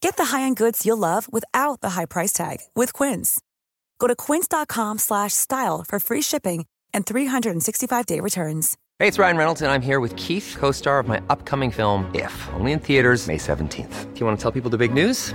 Get the high-end goods you'll love without the high price tag with Quince. Go to quince.com/style for free shipping and 365-day returns. Hey, it's Ryan Reynolds and I'm here with Keith, co-star of my upcoming film If, only in theaters May 17th. Do you want to tell people the big news?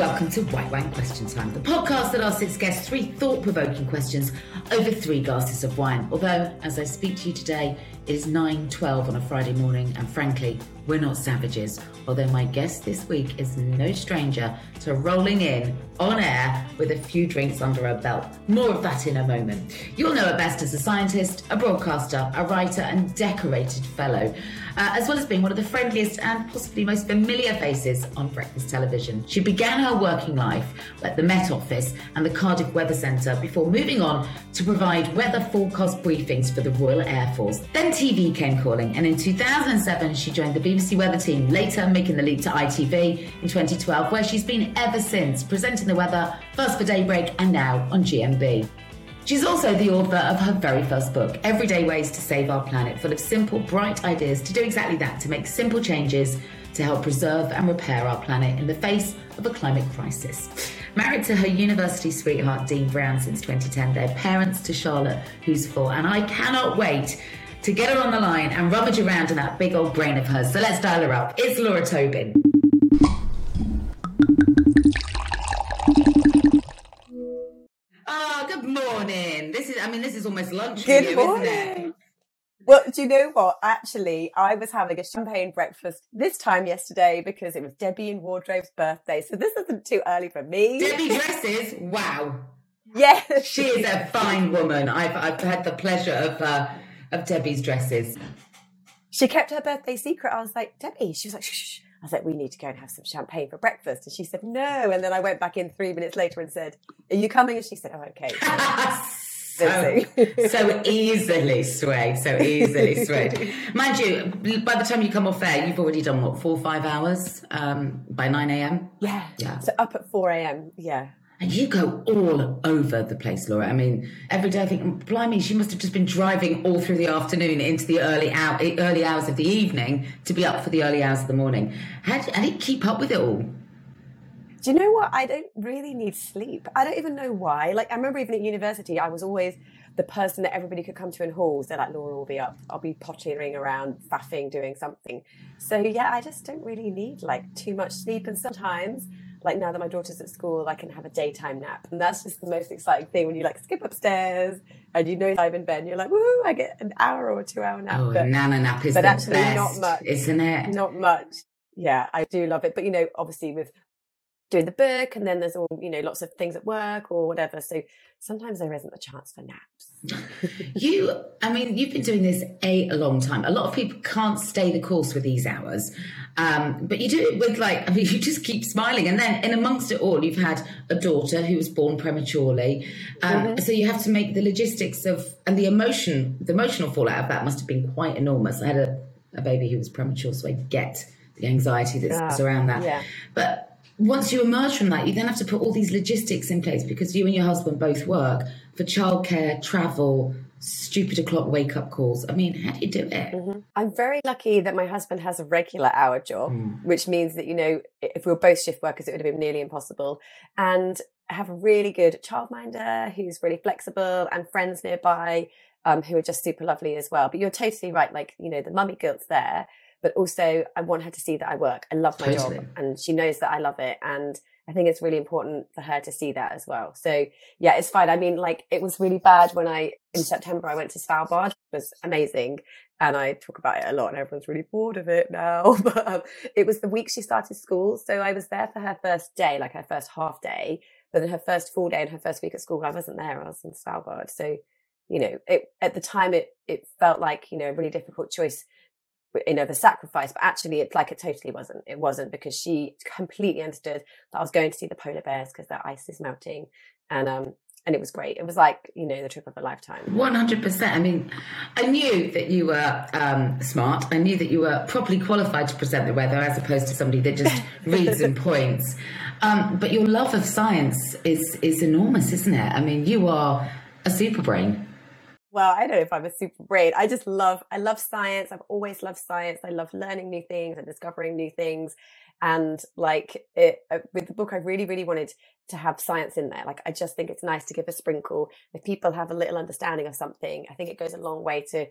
Welcome to White Wine Question Time, the podcast that asks its guests three thought provoking questions over three glasses of wine. Although, as I speak to you today, it is 9.12 on a Friday morning, and frankly, we're not savages. Although my guest this week is no stranger to rolling in on air with a few drinks under her belt. More of that in a moment. You'll know her best as a scientist, a broadcaster, a writer, and decorated fellow, uh, as well as being one of the friendliest and possibly most familiar faces on breakfast television. She began her working life at the Met Office and the Cardiff Weather Centre before moving on to provide weather forecast briefings for the Royal Air Force. Then TV came calling, and in 2007 she joined the BBC Weather team, later making the leap to ITV in 2012, where she's been ever since, presenting the weather first for Daybreak and now on GMB. She's also the author of her very first book, Everyday Ways to Save Our Planet, full of simple, bright ideas to do exactly that, to make simple changes to help preserve and repair our planet in the face of a climate crisis. Married to her university sweetheart, Dean Brown, since 2010, they're parents to Charlotte, who's four, and I cannot wait to get her on the line and rummage around in that big old brain of hers. So let's dial her up. It's Laura Tobin. Oh, good morning. This is, I mean, this is almost lunch Good for you, morning. isn't it? Well, do you know what? Actually, I was having a champagne breakfast this time yesterday because it was Debbie and Wardrobe's birthday. So this isn't too early for me. Debbie dresses, wow. Yes. She is a fine woman. I've, I've had the pleasure of, uh, of Debbie's dresses. She kept her birthday secret. I was like, Debbie. She was like, shh, shh, shh. I was like, we need to go and have some champagne for breakfast. And she said, no. And then I went back in three minutes later and said, are you coming? And she said, oh, okay. so, so easily swayed, so easily swayed. Mind you, by the time you come off air, you've already done what, four or five hours um, by 9 a.m.? Yeah. Yeah. So up at 4 a.m. Yeah. And you go all over the place, Laura. I mean, every day I think, blimey, she must have just been driving all through the afternoon into the early early hours of the evening to be up for the early hours of the morning. How do, how do you keep up with it all? Do you know what? I don't really need sleep. I don't even know why. Like, I remember even at university, I was always the person that everybody could come to in halls. They're like, Laura will be up. I'll be pottering around, faffing, doing something. So, yeah, I just don't really need like too much sleep. And sometimes, like now that my daughter's at school, I can have a daytime nap. And that's just the most exciting thing when you like skip upstairs and you know I'm in bed. And you're like, woo, I get an hour or two hour nap. Oh, But- Nana nap is but actually best, not much. isn't it? not much. Yeah, I do love it. But you know, obviously with doing the book and then there's all, you know, lots of things at work or whatever. So sometimes there isn't a chance for naps. You, I mean, you've been doing this a, a long time. A lot of people can't stay the course with these hours, um, but you do it with like, I mean, you just keep smiling. And then, in amongst it all, you've had a daughter who was born prematurely, um, so you have to make the logistics of and the emotion, the emotional fallout of that must have been quite enormous. I had a, a baby who was premature, so I get the anxiety that's Ah, around that. yeah. But once you emerge from that, you then have to put all these logistics in place because you and your husband both work for childcare, travel, stupid o'clock wake up calls. I mean, how do you do it? Mm-hmm. I'm very lucky that my husband has a regular hour job, mm. which means that, you know, if we were both shift workers, it would have been nearly impossible. And I have a really good childminder who's really flexible and friends nearby um, who are just super lovely as well. But you're totally right. Like, you know, the mummy guilt's there, but also I want her to see that I work. I love my totally. job and she knows that I love it. And I think it's really important for her to see that as well. So yeah, it's fine. I mean, like it was really bad when I, in September, I went to Svalbard. It was amazing. And I talk about it a lot and everyone's really bored of it now. but um, it was the week she started school. So I was there for her first day, like her first half day. But then her first full day and her first week at school, I wasn't there. I was in Svalbard. So you know, it, at the time it, it felt like, you know, a really difficult choice, you know, the sacrifice, but actually it's like it totally wasn't. It wasn't because she completely understood that I was going to see the polar bears because their ice is melting. And, um, and it was great. It was like, you know, the trip of a lifetime. 100%. I mean, I knew that you were um, smart. I knew that you were properly qualified to present the weather as opposed to somebody that just reads and points. Um, but your love of science is, is enormous, isn't it? I mean, you are a super brain well, I don't know if I'm a super brain. I just love, I love science. I've always loved science. I love learning new things and discovering new things. And like it, uh, with the book, I really, really wanted to have science in there. Like, I just think it's nice to give a sprinkle. If people have a little understanding of something, I think it goes a long way to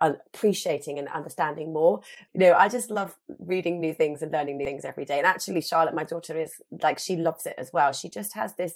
appreciating and understanding more. You know, I just love reading new things and learning new things every day. And actually, Charlotte, my daughter, is like, she loves it as well. She just has this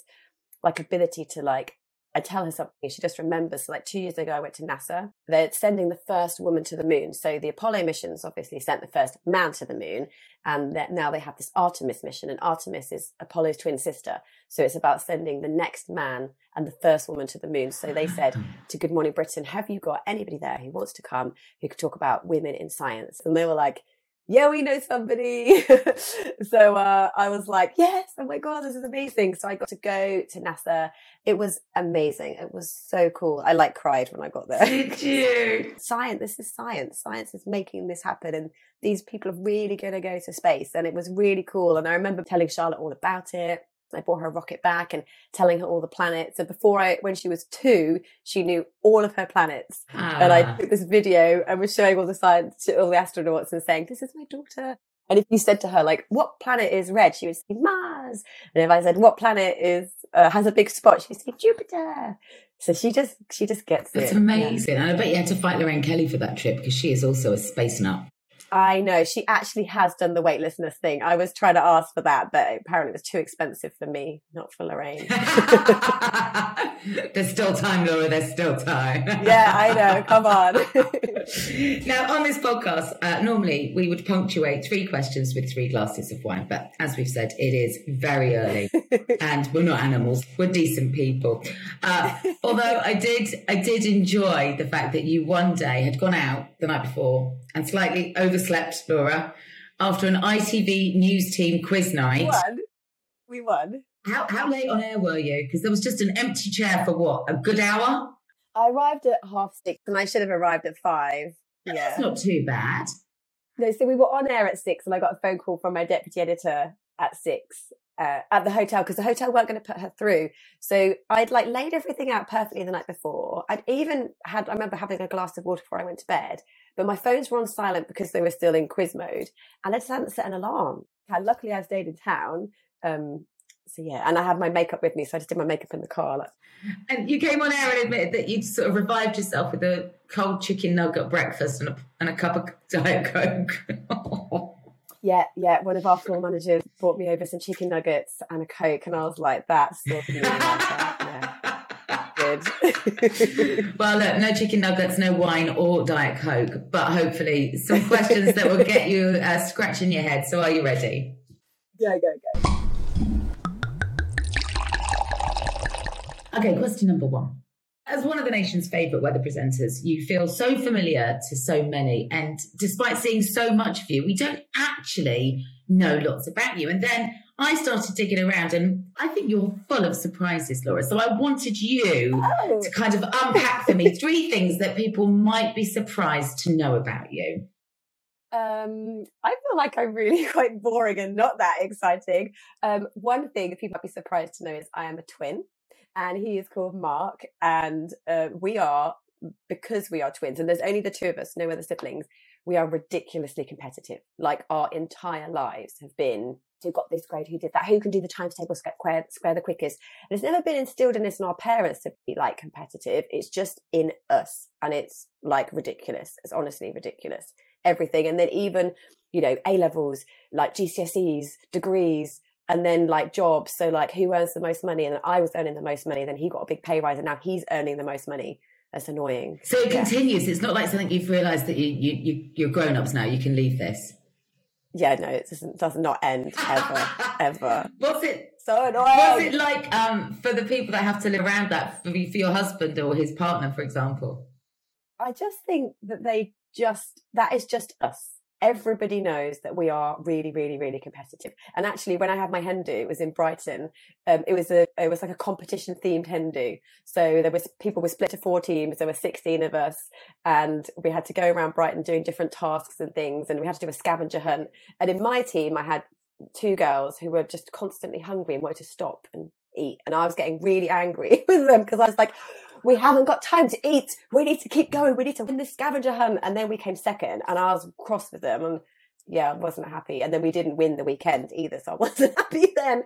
like ability to like I tell her something, she just remembers. So like two years ago, I went to NASA. They're sending the first woman to the moon. So the Apollo missions obviously sent the first man to the moon. And now they have this Artemis mission. And Artemis is Apollo's twin sister. So it's about sending the next man and the first woman to the moon. So they said hmm. to Good Morning Britain, have you got anybody there who wants to come who could talk about women in science? And they were like, yeah, we know somebody. so uh, I was like, yes, oh my God, this is amazing. So I got to go to NASA. It was amazing. It was so cool. I like cried when I got there. Did you? Science, this is science. Science is making this happen. And these people are really going to go to space. And it was really cool. And I remember telling Charlotte all about it. I brought her a rocket back and telling her all the planets. And before I, when she was two, she knew all of her planets. Ah. And I ah. took this video and was showing all the science, to all the astronauts and saying, this is my daughter. And if you said to her, like, what planet is red? She would say Mars. And if I said, what planet is, uh, has a big spot? She'd say Jupiter. So she just, she just gets it. It's amazing. Yeah. And I bet you had to fight Lorraine Kelly for that trip because she is also a space nut. I know she actually has done the weightlessness thing. I was trying to ask for that, but apparently it was too expensive for me, not for Lorraine. there's still time, Laura. There's still time. yeah, I know. Come on. now, on this podcast, uh, normally we would punctuate three questions with three glasses of wine, but as we've said, it is very early, and we're not animals. We're decent people. Uh, although I did, I did enjoy the fact that you one day had gone out the night before and slightly overslept, Laura, after an ITV news team quiz night. We won. We won. How, how late on air were you? Because there was just an empty chair for what, a good hour? I arrived at half six and I should have arrived at five. Yeah. That's not too bad. No, so we were on air at six and I got a phone call from my deputy editor at six uh, at the hotel because the hotel weren't going to put her through. So I'd like laid everything out perfectly the night before. I'd even had, I remember having a glass of water before I went to bed, but my phones were on silent because they were still in quiz mode. And I just hadn't set an alarm. Luckily I stayed in town. Um, so yeah, and I had my makeup with me, so I just did my makeup in the car. Like. And you came on air and admitted that you'd sort of revived yourself with a cold chicken nugget breakfast and a, and a cup of Diet Coke. yeah, yeah. One of our floor managers brought me over some chicken nuggets and a Coke, and I was like, that's sort of yeah. Good. well, look, no chicken nuggets, no wine or Diet Coke, but hopefully some questions that will get you uh, scratching your head. So, are you ready? Go, go, go. Okay, question number one. As one of the nation's favourite weather presenters, you feel so familiar to so many. And despite seeing so much of you, we don't actually know lots about you. And then I started digging around, and I think you're full of surprises, Laura. So I wanted you oh. to kind of unpack for me three things that people might be surprised to know about you. Um, I feel like I'm really quite boring and not that exciting. Um, one thing people might be surprised to know is I am a twin and he is called Mark, and uh, we are because we are twins and there's only the two of us, no other siblings, we are ridiculously competitive. Like our entire lives have been who got this grade, who did that, who can do the times table square, square the quickest. And it's never been instilled in us in our parents to be like competitive. It's just in us. And it's like ridiculous. It's honestly ridiculous. Everything. And then even, you know, A levels, like GCSEs, degrees, and then like jobs. So like who earns the most money? And I was earning the most money. Then he got a big pay rise and now he's earning the most money. That's annoying. So it yeah. continues. It's not like something you've realised that you, you, you, you're grown ups now. You can leave this yeah, no, it doesn't does not end ever, ever. Was it so annoying? Was it like um for the people that have to live around that for, for your husband or his partner, for example? I just think that they just that is just us everybody knows that we are really, really, really competitive. And actually, when I had my hen do, it was in Brighton. Um, it was a, it was like a competition themed hen do. So there was people were split to four teams. There were 16 of us and we had to go around Brighton doing different tasks and things. And we had to do a scavenger hunt. And in my team, I had two girls who were just constantly hungry and wanted to stop and eat. And I was getting really angry with them because I was like, we haven't got time to eat. We need to keep going. We need to win the scavenger hunt. And then we came second and I was cross with them and yeah, I wasn't happy. And then we didn't win the weekend either. So I wasn't happy then.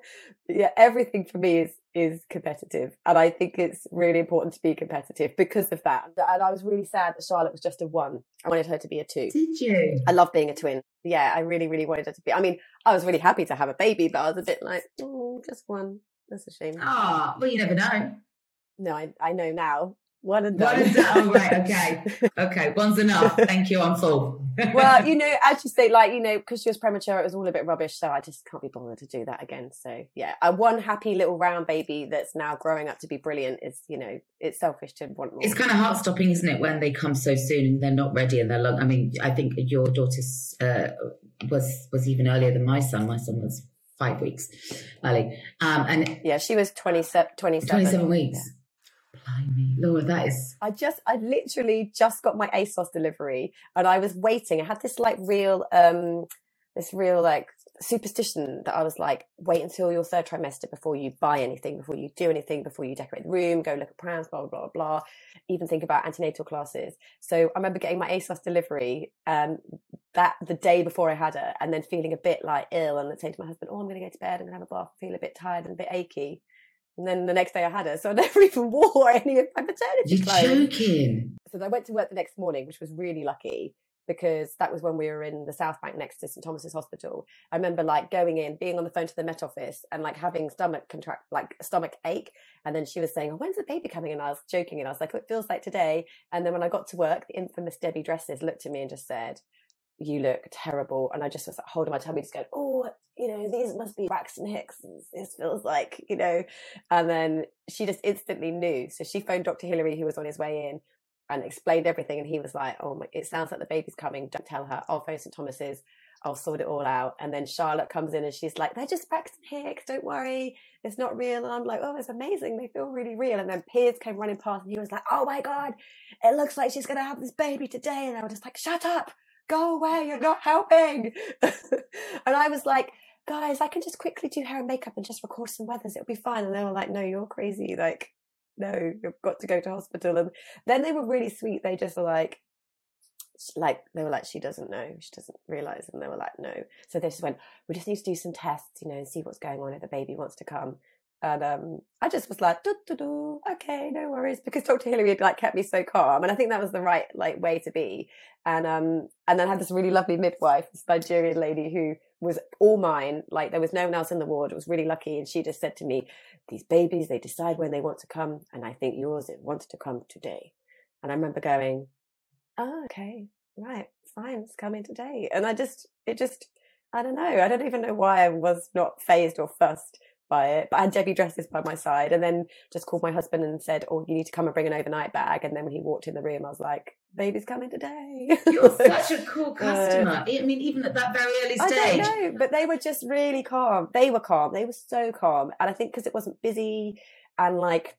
Yeah, everything for me is, is competitive. And I think it's really important to be competitive because of that. And I was really sad that Charlotte was just a one. I wanted her to be a two. Did you? I love being a twin. Yeah, I really, really wanted her to be. I mean, I was really happy to have a baby, but I was a bit like, oh, just one. That's a shame. Ah, oh, well, you never know. No, I, I know now. One and done. One and done. Oh, right. Okay. Okay. One's enough. Thank you. I'm full. well, you know, as you say, like, you know, because she was premature, it was all a bit rubbish. So I just can't be bothered to do that again. So yeah, a one happy little round baby that's now growing up to be brilliant is, you know, it's selfish to want more. It's kind of heart stopping, isn't it, when they come so soon and they're not ready and they're long. I mean, I think your daughter's uh, was was even earlier than my son. My son was five weeks early. Um, and yeah, she was 27, 27, 27 weeks. Yeah. Blimey, Laura, that is. I just, I literally just got my ASOS delivery, and I was waiting. I had this like real, um, this real like superstition that I was like, wait until your third trimester before you buy anything, before you do anything, before you decorate the room, go look at prams, blah, blah, blah, blah. Even think about antenatal classes. So I remember getting my ASOS delivery um, that the day before I had it and then feeling a bit like ill and saying to my husband, oh, I'm going to go to bed and have a bath, feel a bit tired and a bit achy. And then the next day I had her. So I never even wore any of my maternity You're clothes. joking. So I went to work the next morning, which was really lucky because that was when we were in the South Bank next to St Thomas's Hospital. I remember like going in, being on the phone to the Met Office and like having stomach contract, like stomach ache. And then she was saying, oh, when's the baby coming? And I was joking and I was like, oh, it feels like today. And then when I got to work, the infamous Debbie Dresses looked at me and just said, you look terrible. And I just was like holding my tummy, just going, oh, you know, these must be Braxton Hicks. This feels like, you know. And then she just instantly knew. So she phoned Dr. Hilary, who was on his way in, and explained everything. And he was like, oh, my, it sounds like the baby's coming. Don't tell her. I'll phone St. Thomas's. I'll sort it all out. And then Charlotte comes in and she's like, they're just Braxton Hicks. Don't worry. It's not real. And I'm like, oh, it's amazing. They feel really real. And then Piers came running past and he was like, oh my God, it looks like she's going to have this baby today. And I was just like, shut up go away, you're not helping. and I was like, guys, I can just quickly do hair and makeup and just record some weathers. It'll be fine. And they were like, no, you're crazy. Like, no, you've got to go to hospital. And then they were really sweet. They just were like, like they were like, she doesn't know, she doesn't realize, and they were like, no. So they just went, we just need to do some tests, you know, and see what's going on if the baby wants to come. And um, I just was like, doo, doo, doo, okay, no worries, because Dr. Hilary had like kept me so calm, and I think that was the right like way to be. And um, and then I had this really lovely midwife, this Nigerian lady who was all mine. Like there was no one else in the ward. It was really lucky, and she just said to me, "These babies, they decide when they want to come, and I think yours it wanted to come today." And I remember going, "Oh, okay, right, fine, it's coming today." And I just, it just, I don't know. I don't even know why I was not fazed or fussed by it. But I had Debbie dresses by my side and then just called my husband and said, Oh, you need to come and bring an overnight bag. And then when he walked in the room, I was like, Baby's coming today. You're such a cool customer. Uh, I mean, even at that very early stage. I don't know, but they were just really calm. They were calm. They were so calm. And I think because it wasn't busy and like,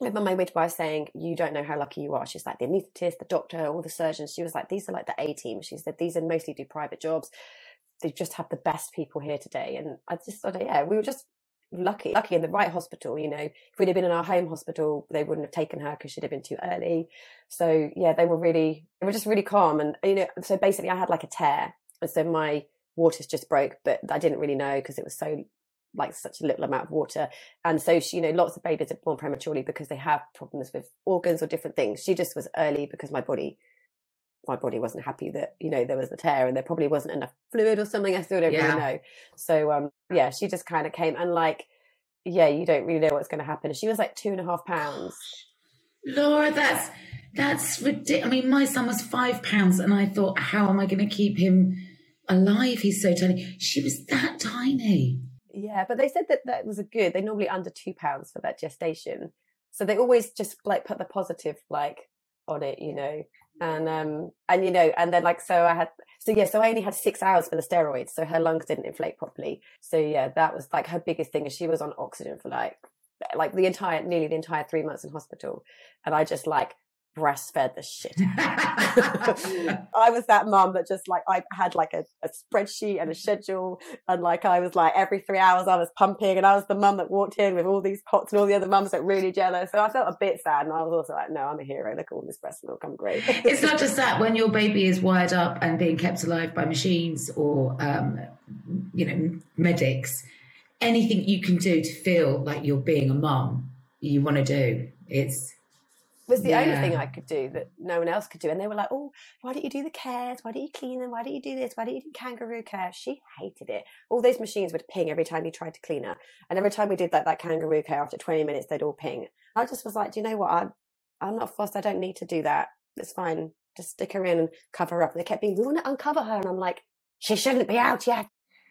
I remember my midwife saying, You don't know how lucky you are. She's like, The anaesthetist, the doctor, all the surgeons. She was like, These are like the A team. She said, These are mostly do private jobs. They just have the best people here today. And I just thought, yeah, we were just lucky, lucky in the right hospital. You know, if we'd have been in our home hospital, they wouldn't have taken her because she'd have been too early. So yeah, they were really, they were just really calm. And you know, so basically, I had like a tear, and so my waters just broke, but I didn't really know because it was so like such a little amount of water. And so she, you know, lots of babies are born prematurely because they have problems with organs or different things. She just was early because my body my body wasn't happy that you know there was a tear and there probably wasn't enough fluid or something i still don't yeah. really know. So um yeah she just kind of came and like yeah you don't really know what's going to happen. She was like two and a half pounds. Laura that's that's ridiculous i mean my son was five pounds and i thought how am i going to keep him alive? He's so tiny. She was that tiny. Yeah, but they said that that was a good. They normally under two pounds for that gestation, so they always just like put the positive like on it, you know. And um and you know, and then like so I had so yeah, so I only had six hours for the steroids, so her lungs didn't inflate properly. So yeah, that was like her biggest thing. Is she was on oxygen for like like the entire nearly the entire three months in hospital, and I just like breastfed the shit. I was that mum that just like I had like a, a, spreadsheet and a schedule, and like I was like every three hours I was pumping, and I was the mum that walked in with all these pots, and all the other mums that really jealous. So I felt a bit sad, and I was also like, no, I'm a hero. Look at all this breast milk, I'm great. it's not just that when your baby is wired up and being kept alive by machines or um, you know medics. Anything you can do to feel like you're being a mum, you want to do. It's was the yeah. only thing I could do that no one else could do. And they were like, oh, why don't you do the cares? Why don't you clean them? Why don't you do this? Why don't you do kangaroo care? She hated it. All those machines would ping every time you tried to clean her. And every time we did that, that kangaroo care, after 20 minutes, they'd all ping. I just was like, do you know what? I'm, I'm not fussed. I don't need to do that. It's fine. Just stick her in and cover her up. And they kept being, we want to uncover her. And I'm like, she shouldn't be out yet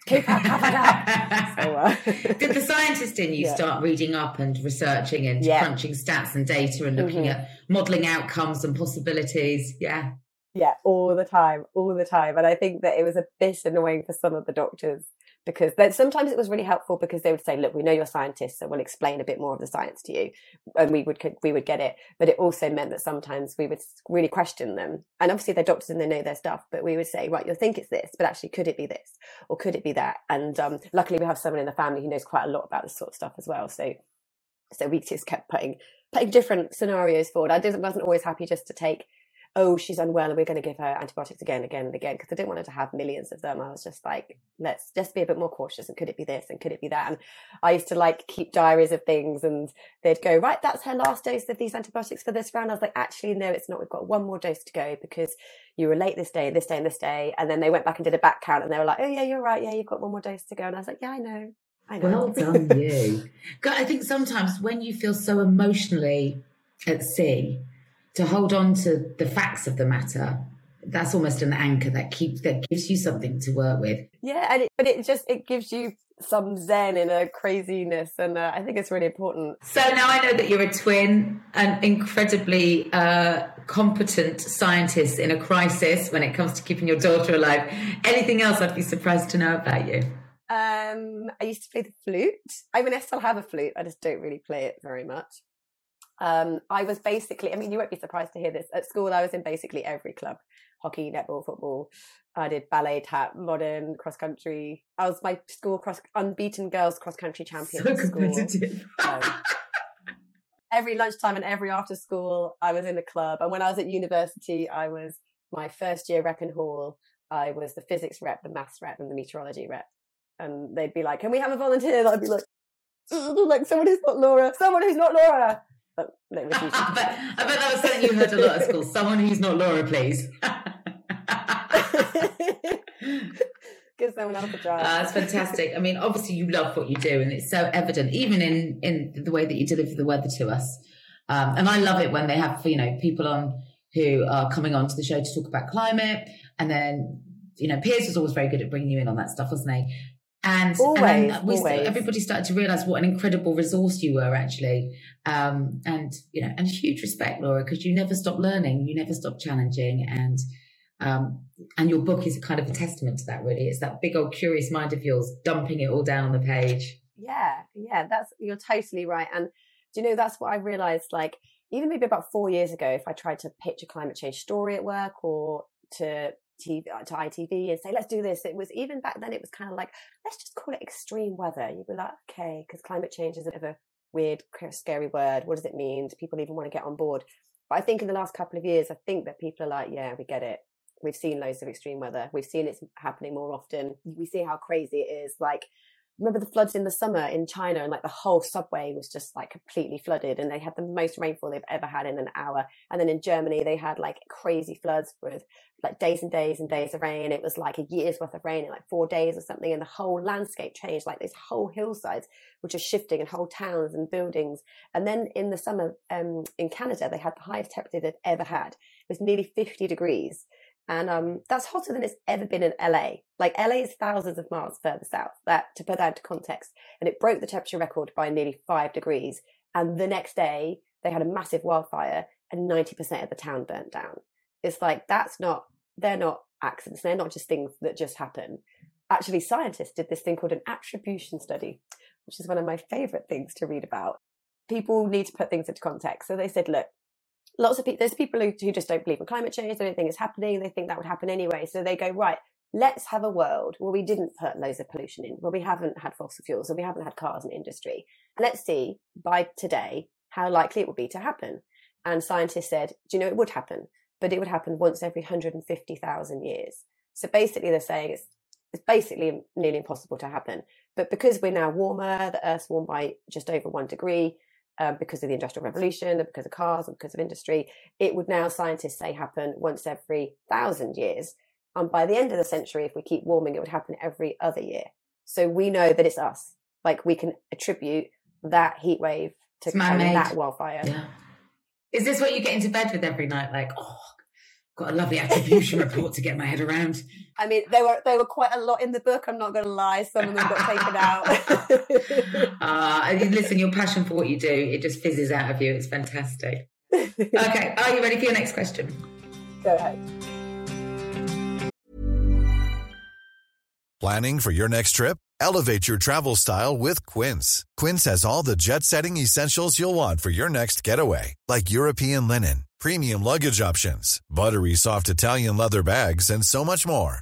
keep her covered up. so, uh, Did the scientist in you yeah. start reading up and researching and yeah. crunching stats and data and looking mm-hmm. at modelling outcomes and possibilities? Yeah. Yeah, all the time, all the time. And I think that it was a bit annoying for some of the doctors because then sometimes it was really helpful because they would say, "Look, we know you're scientists, so we'll explain a bit more of the science to you," and we would we would get it. But it also meant that sometimes we would really question them, and obviously they're doctors and they know their stuff. But we would say, "Right, you'll think it's this, but actually, could it be this, or could it be that?" And um, luckily, we have someone in the family who knows quite a lot about this sort of stuff as well. So, so we just kept putting putting different scenarios forward. I wasn't always happy just to take oh, she's unwell and we're going to give her antibiotics again, again, and again, because I didn't want her to have millions of them. I was just like, let's just be a bit more cautious. And could it be this? And could it be that? And I used to like keep diaries of things and they'd go, right, that's her last dose of these antibiotics for this round. I was like, actually, no, it's not. We've got one more dose to go because you were late this day, this day, and this day. And then they went back and did a back count and they were like, oh, yeah, you're right. Yeah, you've got one more dose to go. And I was like, yeah, I know. I know. Well done, you. I think sometimes when you feel so emotionally at sea, to hold on to the facts of the matter that's almost an anchor that keeps that gives you something to work with. Yeah and it, but it just it gives you some zen in a craziness and uh, i think it's really important. So now i know that you're a twin an incredibly uh, competent scientist in a crisis when it comes to keeping your daughter alive. Anything else i'd be surprised to know about you? Um i used to play the flute. I mean i still have a flute. I just don't really play it very much um, I was basically, I mean, you won't be surprised to hear this. At school, I was in basically every club hockey, netball, football. I did ballet, tap, modern, cross country. I was my school cross unbeaten girls cross country champion. So competitive. Um, every lunchtime and every after school, I was in a club. And when I was at university, I was my first year rep in hall. I was the physics rep, the maths rep, and the meteorology rep. And they'd be like, "Can we have a volunteer?" And I'd be like, "Like someone who's not Laura, someone who's not Laura." But I, bet, I bet that was something you heard a lot at school. Someone who's not Laura, please. Give someone else a try. Uh, it's fantastic. I mean, obviously you love what you do, and it's so evident, even in in the way that you deliver the weather to us. Um, and I love it when they have you know people on who are coming onto the show to talk about climate, and then you know Piers was always very good at bringing you in on that stuff, wasn't he? And, always, and we, always. everybody started to realize what an incredible resource you were actually. Um, and, you know, and huge respect, Laura, because you never stop learning, you never stop challenging. And, um, and your book is kind of a testament to that, really. It's that big old curious mind of yours dumping it all down on the page. Yeah, yeah, that's, you're totally right. And do you know, that's what I realized, like, even maybe about four years ago, if I tried to pitch a climate change story at work or to TV, uh, to ITV and say, let's do this. It was even back then, it was kind of like, let's just call it extreme weather. You'd be like, okay, because climate change is a bit of a weird, scary word. What does it mean? Do people even want to get on board? But I think in the last couple of years, I think that people are like, yeah, we get it. We've seen loads of extreme weather. We've seen it happening more often. We see how crazy it is. Like remember the floods in the summer in China and like the whole subway was just like completely flooded and they had the most rainfall they've ever had in an hour. And then in Germany, they had like crazy floods with like days and days and days of rain. It was like a year's worth of rain in like four days or something. And the whole landscape changed, like these whole hillsides were just shifting and whole towns and buildings. And then in the summer, um, in Canada, they had the highest temperature they've ever had. It was nearly 50 degrees. And um, that's hotter than it's ever been in LA. Like LA is thousands of miles further south. That to put that into context, and it broke the temperature record by nearly five degrees. And the next day, they had a massive wildfire, and ninety percent of the town burnt down. It's like that's not. They're not accidents. They're not just things that just happen. Actually, scientists did this thing called an attribution study, which is one of my favorite things to read about. People need to put things into context. So they said, look, lots of people, there's people who, who just don't believe in climate change. They don't think it's happening. They think that would happen anyway. So they go, right, let's have a world where we didn't put loads of pollution in, where we haven't had fossil fuels, where we haven't had cars and industry. Let's see by today how likely it would be to happen. And scientists said, do you know, it would happen, but it would happen once every 150,000 years. So basically they're saying it's, it's basically nearly impossible to happen. But because we're now warmer, the Earth's warmed by just over one degree, um, because of the industrial revolution, because of cars, and because of industry. It would now, scientists say, happen once every thousand years. And by the end of the century, if we keep warming, it would happen every other year. So we know that it's us. Like we can attribute that heat wave to that wildfire. Yeah. Is this what you get into bed with every night? Like, oh, got a lovely attribution report to get my head around. I mean, they were there were quite a lot in the book. I'm not going to lie; some of them got taken out. uh, listen, your passion for what you do it just fizzes out of you. It's fantastic. okay, are you ready for your next question? Go ahead. Planning for your next trip? Elevate your travel style with Quince. Quince has all the jet-setting essentials you'll want for your next getaway, like European linen premium luggage options, buttery soft Italian leather bags, and so much more.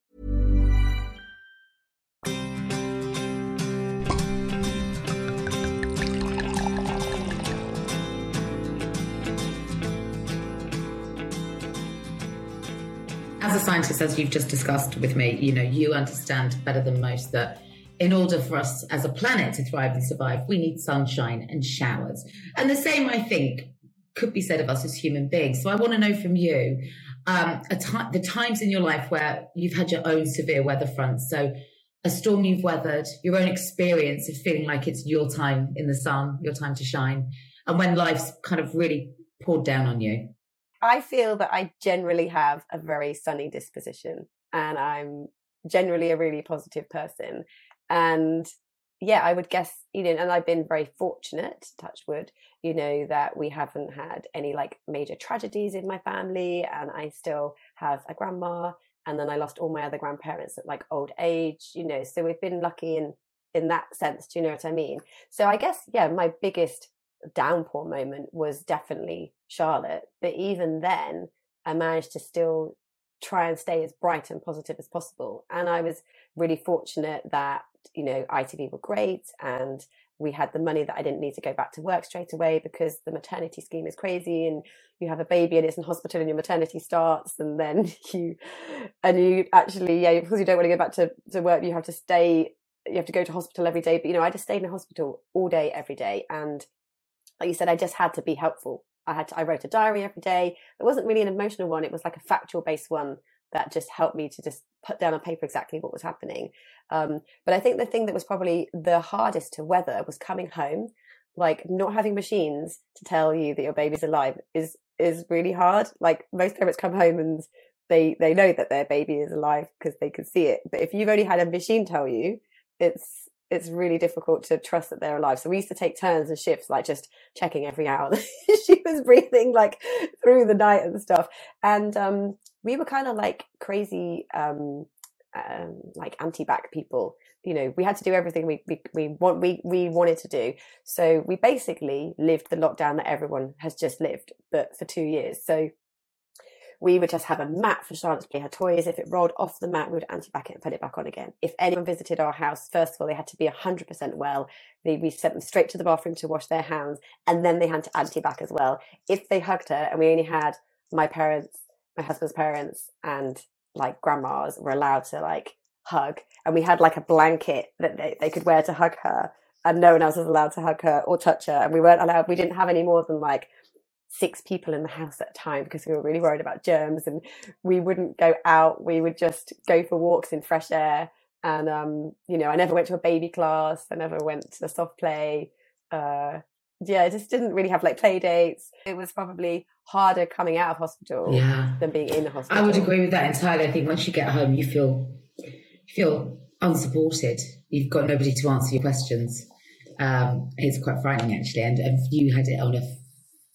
As a scientist, as you've just discussed with me, you know, you understand better than most that in order for us as a planet to thrive and survive, we need sunshine and showers. And the same, I think, could be said of us as human beings. So I want to know from you um, the times in your life where you've had your own severe weather fronts. So a storm you've weathered, your own experience of feeling like it's your time in the sun, your time to shine, and when life's kind of really poured down on you. I feel that I generally have a very sunny disposition and I'm generally a really positive person. And yeah, I would guess, you know, and I've been very fortunate, touch wood, you know, that we haven't had any like major tragedies in my family. And I still have a grandma. And then I lost all my other grandparents at like old age, you know, so we've been lucky in in that sense. Do you know what I mean? So I guess, yeah, my biggest downpour moment was definitely Charlotte. But even then, I managed to still try and stay as bright and positive as possible. And I was really fortunate that, you know, ITV were great and we had the money that I didn't need to go back to work straight away because the maternity scheme is crazy and you have a baby and it's in hospital and your maternity starts and then you and you actually yeah because you don't want to go back to, to work you have to stay you have to go to hospital every day but you know I just stayed in the hospital all day every day and like you said I just had to be helpful I had to, I wrote a diary every day it wasn't really an emotional one it was like a factual based one that just helped me to just put down on paper exactly what was happening. Um, but I think the thing that was probably the hardest to weather was coming home, like not having machines to tell you that your baby's alive is is really hard. Like most parents come home and they they know that their baby is alive because they can see it. But if you've only had a machine tell you, it's it's really difficult to trust that they're alive. So we used to take turns and shifts, like just checking every hour she was breathing, like through the night and stuff. And um, we were kind of like crazy, um, um, like anti-back people. You know, we had to do everything we, we we want we we wanted to do. So we basically lived the lockdown that everyone has just lived, but for two years. So we would just have a mat for Charlotte to play her toys. If it rolled off the mat, we would anti-back it and put it back on again. If anyone visited our house, first of all, they had to be 100% well. They, we sent them straight to the bathroom to wash their hands, and then they had to anti-back as well. If they hugged her, and we only had my parents, my husband's parents, and like grandmas were allowed to like hug, and we had like a blanket that they, they could wear to hug her, and no one else was allowed to hug her or touch her, and we weren't allowed. We didn't have any more than like six people in the house at a time because we were really worried about germs and we wouldn't go out. We would just go for walks in fresh air. And um, you know i never went to a baby class. I never went to a soft play. Uh, yeah i just didn't really have like play dates. It was probably harder coming out of hospital yeah. than being in the hospital i would agree with that entirely. I think once you get home you feel you feel unsupported. You've got nobody to answer your questions. Um, it's quite frightening actually and, and you had it on a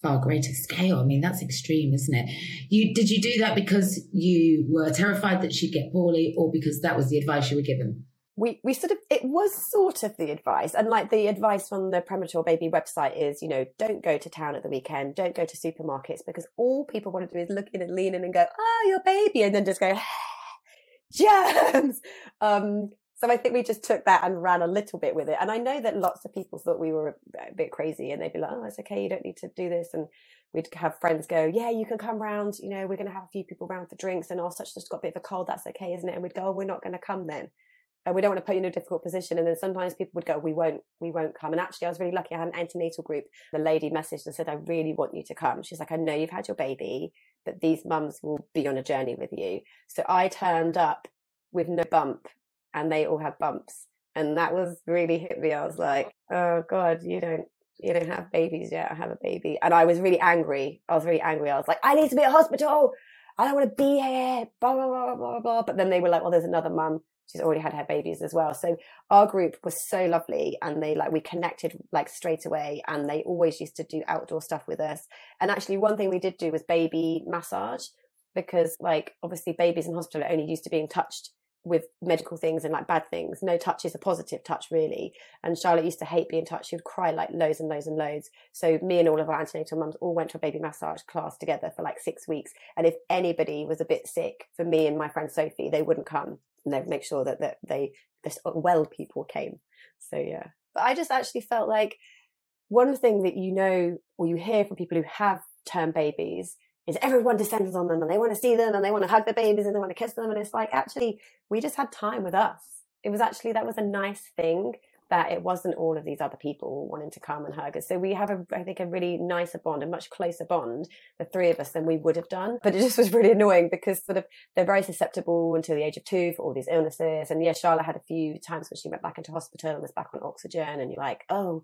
far greater scale. I mean, that's extreme, isn't it? You did you do that because you were terrified that she'd get poorly, or because that was the advice you were given? We we sort of it was sort of the advice, and like the advice from the premature baby website is, you know, don't go to town at the weekend, don't go to supermarkets because all people want to do is look in and lean in and go, oh, your baby, and then just go. germs. Um, so I think we just took that and ran a little bit with it. And I know that lots of people thought we were a bit crazy and they'd be like, oh, it's okay. You don't need to do this. And we'd have friends go, yeah, you can come round. You know, we're going to have a few people round for drinks and oh, such just got a bit of a cold. That's okay, isn't it? And we'd go, oh, we're not going to come then. And we don't want to put you in a difficult position. And then sometimes people would go, we won't, we won't come. And actually, I was really lucky. I had an antenatal group. The lady messaged and said, I really want you to come. She's like, I know you've had your baby, but these mums will be on a journey with you. So I turned up with no bump and they all had bumps. And that was really hit me. I was like, oh God, you don't you don't have babies yet. I have a baby. And I was really angry. I was really angry. I was like, I need to be at hospital. I don't want to be here. Blah, blah, blah, blah, blah. But then they were like, well, there's another mum. She's already had her babies as well. So our group was so lovely and they like, we connected like straight away and they always used to do outdoor stuff with us. And actually one thing we did do was baby massage because like obviously babies in hospital are only used to being touched with medical things and like bad things. No touch is a positive touch, really. And Charlotte used to hate being touched. She would cry like loads and loads and loads. So me and all of our antenatal mums all went to a baby massage class together for like six weeks. And if anybody was a bit sick, for me and my friend Sophie, they wouldn't come and they'd make sure that, that they, the well people came. So yeah. But I just actually felt like one thing that you know or you hear from people who have term babies is everyone descends on them and they want to see them and they want to hug their babies and they want to kiss them. And it's like, actually, we just had time with us. It was actually, that was a nice thing that it wasn't all of these other people wanting to come and hug us. So we have a, I think, a really nicer bond, a much closer bond, the three of us, than we would have done. But it just was really annoying because sort of they're very susceptible until the age of two for all these illnesses. And yeah, Charlotte had a few times when she went back into hospital and was back on oxygen, and you're like, oh,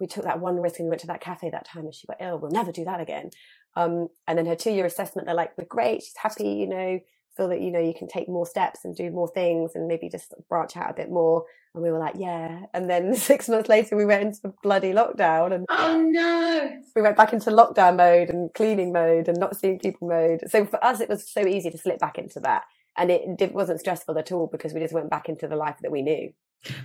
we took that one risk and we went to that cafe that time and she got ill. We'll never do that again. Um, and then her two year assessment, they're like, we're great. She's happy, you know, feel that, you know, you can take more steps and do more things and maybe just branch out a bit more. And we were like, yeah. And then six months later, we went into bloody lockdown and oh no, we went back into lockdown mode and cleaning mode and not seeing people mode. So for us, it was so easy to slip back into that. And it, it wasn't stressful at all because we just went back into the life that we knew.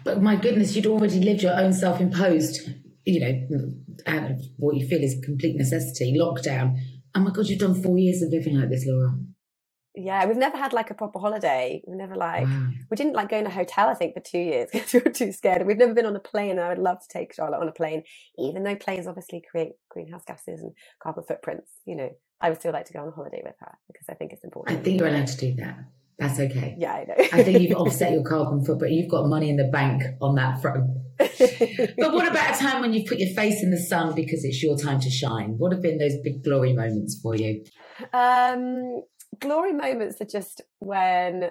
But my goodness, you'd already lived your own self imposed you know, out of what you feel is complete necessity, lockdown. Oh my God, you've done four years of living like this, Laura. Yeah, we've never had like a proper holiday. We've never like Wow. we didn't like go in a hotel. I think for two years because we were too scared. We've never been on a plane. and I would love to take Charlotte on a plane, even though planes obviously create greenhouse gases and carbon footprints. You know, I would still like to go on a holiday with her because I think it's important. I think you're allowed to do that. That's okay. yeah, I know. I think you've offset your carbon footprint. You've got money in the bank on that front. But what about a time when you've put your face in the sun because it's your time to shine? What have been those big glory moments for you? Um, glory moments are just when,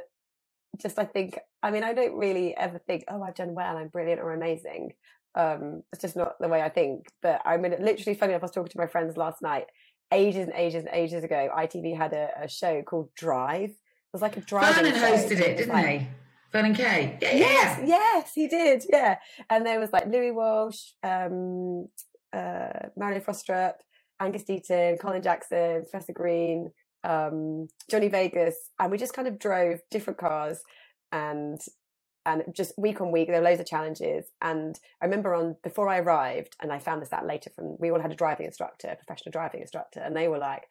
just I think, I mean, I don't really ever think, oh, I've done well, I'm brilliant or amazing. Um, it's just not the way I think. But I mean, literally, funny enough, I was talking to my friends last night. Ages and ages and ages ago, ITV had a, a show called Drive. It was like a driving Vernon hosted it, didn't like- they? Vernon Kay. Yeah, Yes, yeah. yes, he did. Yeah, and there was like Louis Walsh, um, uh, Mariella Frostrup, Angus Deayton, Colin Jackson, Professor Green, um, Johnny Vegas, and we just kind of drove different cars and and just week on week there were loads of challenges. And I remember on before I arrived, and I found this out later from we all had a driving instructor, a professional driving instructor, and they were like,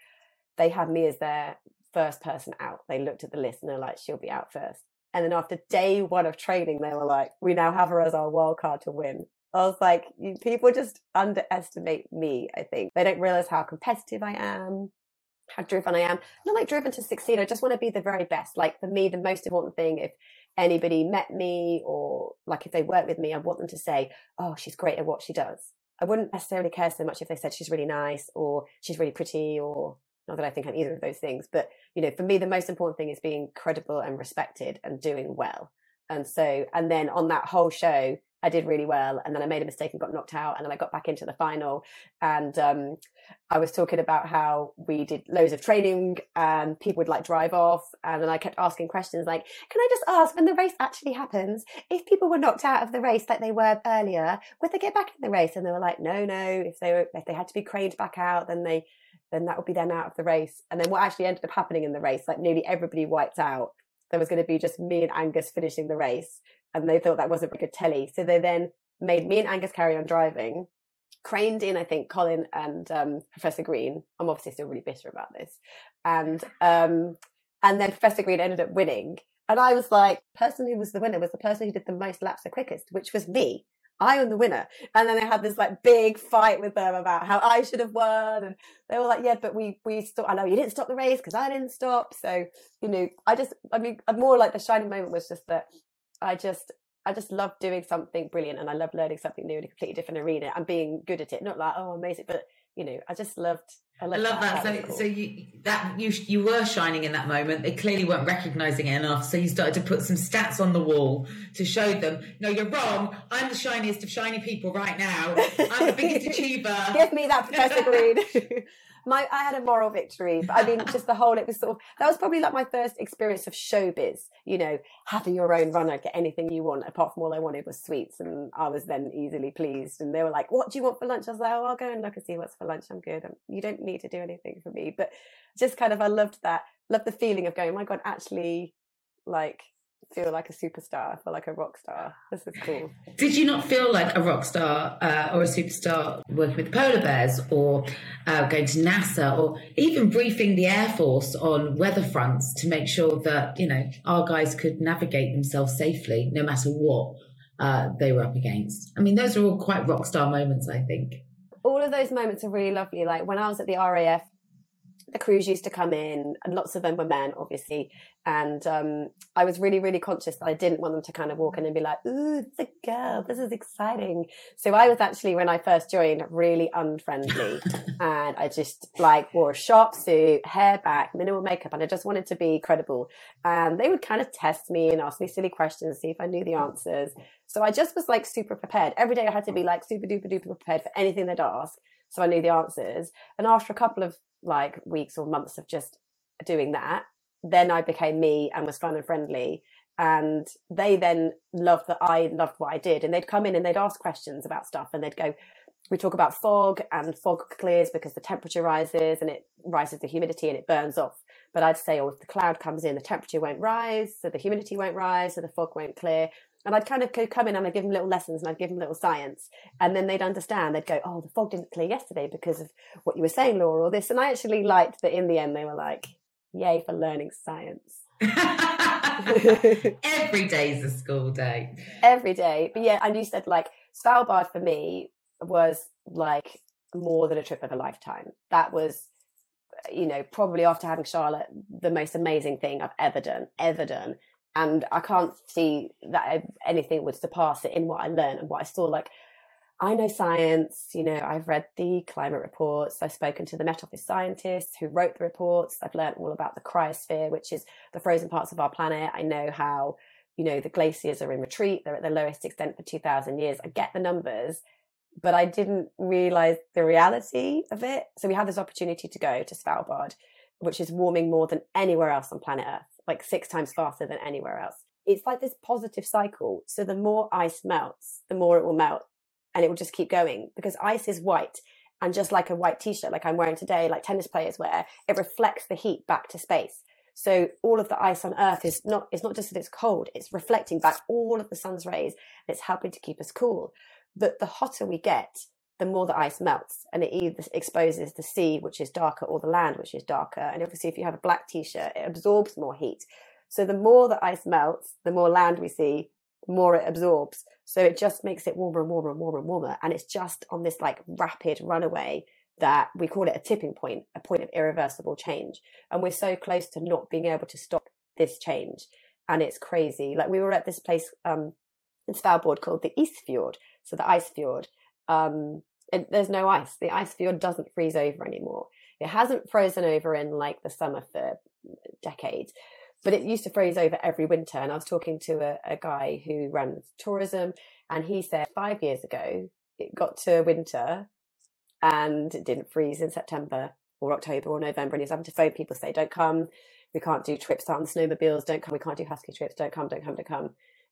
they had me as their first person out. They looked at the list and they're like, she'll be out first. And then after day one of training, they were like, we now have her as our wild card to win. I was like, people just underestimate me, I think. They don't realize how competitive I am, how driven I am. Not like driven to succeed. I just want to be the very best. Like for me, the most important thing, if anybody met me or like if they work with me, I want them to say, oh, she's great at what she does. I wouldn't necessarily care so much if they said she's really nice or she's really pretty or not that I think I'm either of those things, but you know, for me, the most important thing is being credible and respected and doing well. And so, and then on that whole show, I did really well. And then I made a mistake and got knocked out. And then I got back into the final. And um, I was talking about how we did loads of training and people would like drive off. And then I kept asking questions like, can I just ask when the race actually happens, if people were knocked out of the race like they were earlier, would they get back in the race? And they were like, no, no. If they were, if they had to be craned back out, then they, then that would be them out of the race. And then what actually ended up happening in the race, like nearly everybody wiped out. There was going to be just me and Angus finishing the race. And they thought that wasn't very good telly. So they then made me and Angus carry on driving, craned in, I think, Colin and um, Professor Green. I'm obviously still really bitter about this. And um, and then Professor Green ended up winning. And I was like, person who was the winner was the person who did the most laps the quickest, which was me. I am the winner. And then they had this like big fight with them about how I should have won. And they were like, yeah, but we, we stopped. I know you didn't stop the race because I didn't stop. So, you know, I just, I mean, more like the shining moment was just that I just, I just love doing something brilliant and I love learning something new in a completely different arena and being good at it. Not like, oh, amazing, but you know, I just loved, I, I love that. was So, cool. so you that you you were shining in that moment. They clearly weren't recognizing it enough. So you started to put some stats on the wall to show them. No, you're wrong. I'm the shiniest of shiny people right now. I'm the biggest achiever. Give me that Professor Green. my, I had a moral victory, but I mean, just the whole. It was sort of that was probably like my first experience of showbiz. You know, having your own runner, get anything you want. Apart from all I wanted was sweets, and I was then easily pleased. And they were like, "What do you want for lunch?" I was like, "Oh, I'll go and look and see what's for lunch. I'm good. You don't need to do anything for me." But just kind of, I loved that. Loved the feeling of going, oh "My God, actually, like." Feel like a superstar. I feel like a rock star. This is cool. Did you not feel like a rock star uh, or a superstar working with polar bears or uh, going to NASA or even briefing the Air Force on weather fronts to make sure that, you know, our guys could navigate themselves safely no matter what uh, they were up against? I mean, those are all quite rock star moments, I think. all of those moments are really lovely. Like when I was at the RAF, the crews used to come in, and lots of them were men, obviously. And um, I was really, really conscious that I didn't want them to kind of walk in and be like, "Ooh, it's a girl. This is exciting." So I was actually, when I first joined, really unfriendly, and I just like wore a sharp suit, hair back, minimal makeup, and I just wanted to be credible. And they would kind of test me and ask me silly questions, see if I knew the answers. So I just was like super prepared. Every day I had to be like super duper duper prepared for anything they'd ask. So I knew the answers. And after a couple of like weeks or months of just doing that, then I became me and was fun and friendly. And they then loved that I loved what I did. And they'd come in and they'd ask questions about stuff and they'd go, we talk about fog and fog clears because the temperature rises and it rises the humidity and it burns off. But I'd say, oh, if the cloud comes in, the temperature won't rise, so the humidity won't rise, so the fog won't clear. And I'd kind of come in and I'd give them little lessons and I'd give them little science. And then they'd understand. They'd go, oh, the fog didn't clear yesterday because of what you were saying, Laura, or this. And I actually liked that in the end they were like, yay for learning science. Every day's a school day. Every day. But yeah, and you said like Svalbard for me was like more than a trip of a lifetime. That was, you know, probably after having Charlotte, the most amazing thing I've ever done, ever done. And I can't see that anything would surpass it in what I learned and what I saw. Like, I know science, you know, I've read the climate reports, I've spoken to the Met Office scientists who wrote the reports, I've learned all about the cryosphere, which is the frozen parts of our planet. I know how, you know, the glaciers are in retreat, they're at the lowest extent for 2,000 years. I get the numbers, but I didn't realize the reality of it. So we had this opportunity to go to Svalbard, which is warming more than anywhere else on planet Earth, like six times faster than anywhere else. It's like this positive cycle. So the more ice melts, the more it will melt and it will just keep going because ice is white and just like a white t-shirt like i'm wearing today like tennis players wear it reflects the heat back to space so all of the ice on earth is not it's not just that it's cold it's reflecting back all of the sun's rays and it's helping to keep us cool but the hotter we get the more the ice melts and it either exposes the sea which is darker or the land which is darker and obviously if you have a black t-shirt it absorbs more heat so the more the ice melts the more land we see the more it absorbs so it just makes it warmer and warmer and warmer and warmer. And it's just on this like rapid runaway that we call it a tipping point, a point of irreversible change. And we're so close to not being able to stop this change. And it's crazy. Like we were at this place um, in Svalbard called the Isfjord, so the ice fjord. Um, it, there's no ice. The ice fjord doesn't freeze over anymore. It hasn't frozen over in like the summer for decades but it used to freeze over every winter. And I was talking to a, a guy who runs tourism, and he said five years ago it got to winter and it didn't freeze in September or October or November. And he's having to phone people say, "Don't come, we can't do trips on snowmobiles. Don't come, we can't do husky trips. Don't come, don't come, don't come."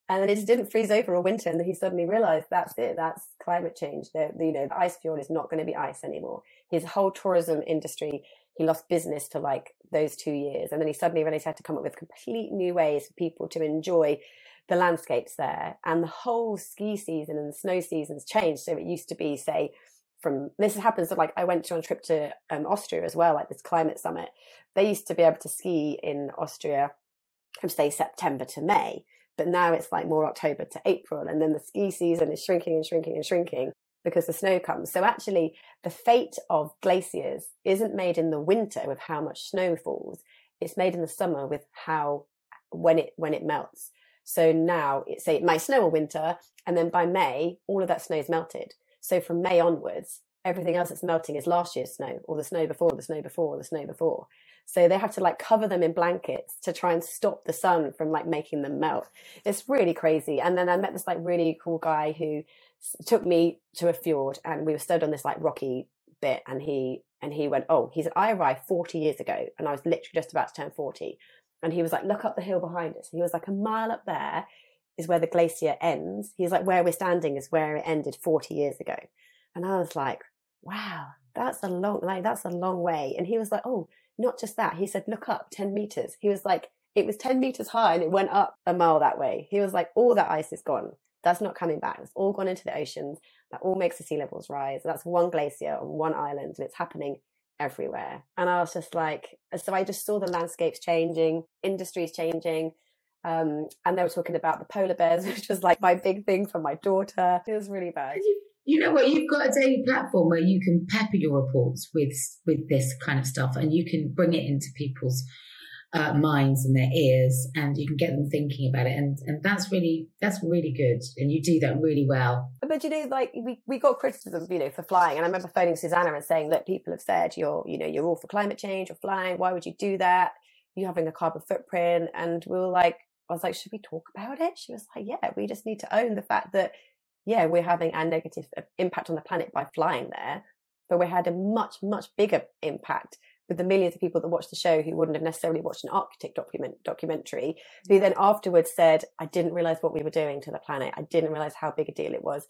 And then it just didn't freeze over all winter, and then he suddenly realised that's it. That's climate change. The, you know, the ice fjord is not going to be ice anymore. His whole tourism industry he lost business for like those two years. And then he suddenly really had to come up with complete new ways for people to enjoy the landscapes there. And the whole ski season and the snow seasons changed. So it used to be, say, from this happens like I went on a trip to um, Austria as well, like this climate summit. They used to be able to ski in Austria from say September to May, but now it's like more October to April, and then the ski season is shrinking and shrinking and shrinking because the snow comes. So actually, the fate of glaciers isn't made in the winter with how much snow falls. It's made in the summer with how when it when it melts. So now it say it might snow all winter, and then by May, all of that snow is melted. So from May onwards, everything else that's melting is last year's snow, or the snow before, the snow before, the snow before. So they have to like cover them in blankets to try and stop the sun from like making them melt. It's really crazy. And then I met this like really cool guy who took me to a fjord and we were stood on this like rocky bit and he and he went oh he said i arrived 40 years ago and i was literally just about to turn 40 and he was like look up the hill behind us. He was like a mile up there is where the glacier ends. He's like where we're standing is where it ended 40 years ago. And i was like wow that's a long like that's a long way. And he was like oh not just that he said look up 10 meters he was like it was 10 meters high and it went up a mile that way he was like all that ice is gone that's not coming back. It's all gone into the oceans. That all makes the sea levels rise. That's one glacier on one island, and it's happening everywhere. And I was just like, so I just saw the landscapes changing, industries changing. Um, and they were talking about the polar bears, which was like my big thing for my daughter. It was really bad. You know what? You've got a daily platform where you can pepper your reports with with this kind of stuff, and you can bring it into people's uh, minds and their ears and you can get them thinking about it and and that's really that's really good and you do that really well. But you know like we, we got criticism you know for flying and i remember phoning susanna and saying look people have said you're you know you're all for climate change you're flying why would you do that? You're having a carbon footprint. And we were like i was like should we talk about it? She was like yeah we just need to own the fact that yeah we're having a negative impact on the planet by flying there but we had a much much bigger impact with the millions of people that watched the show who wouldn't have necessarily watched an Arctic document documentary, who then afterwards said, "I didn't realize what we were doing to the planet. I didn't realize how big a deal it was.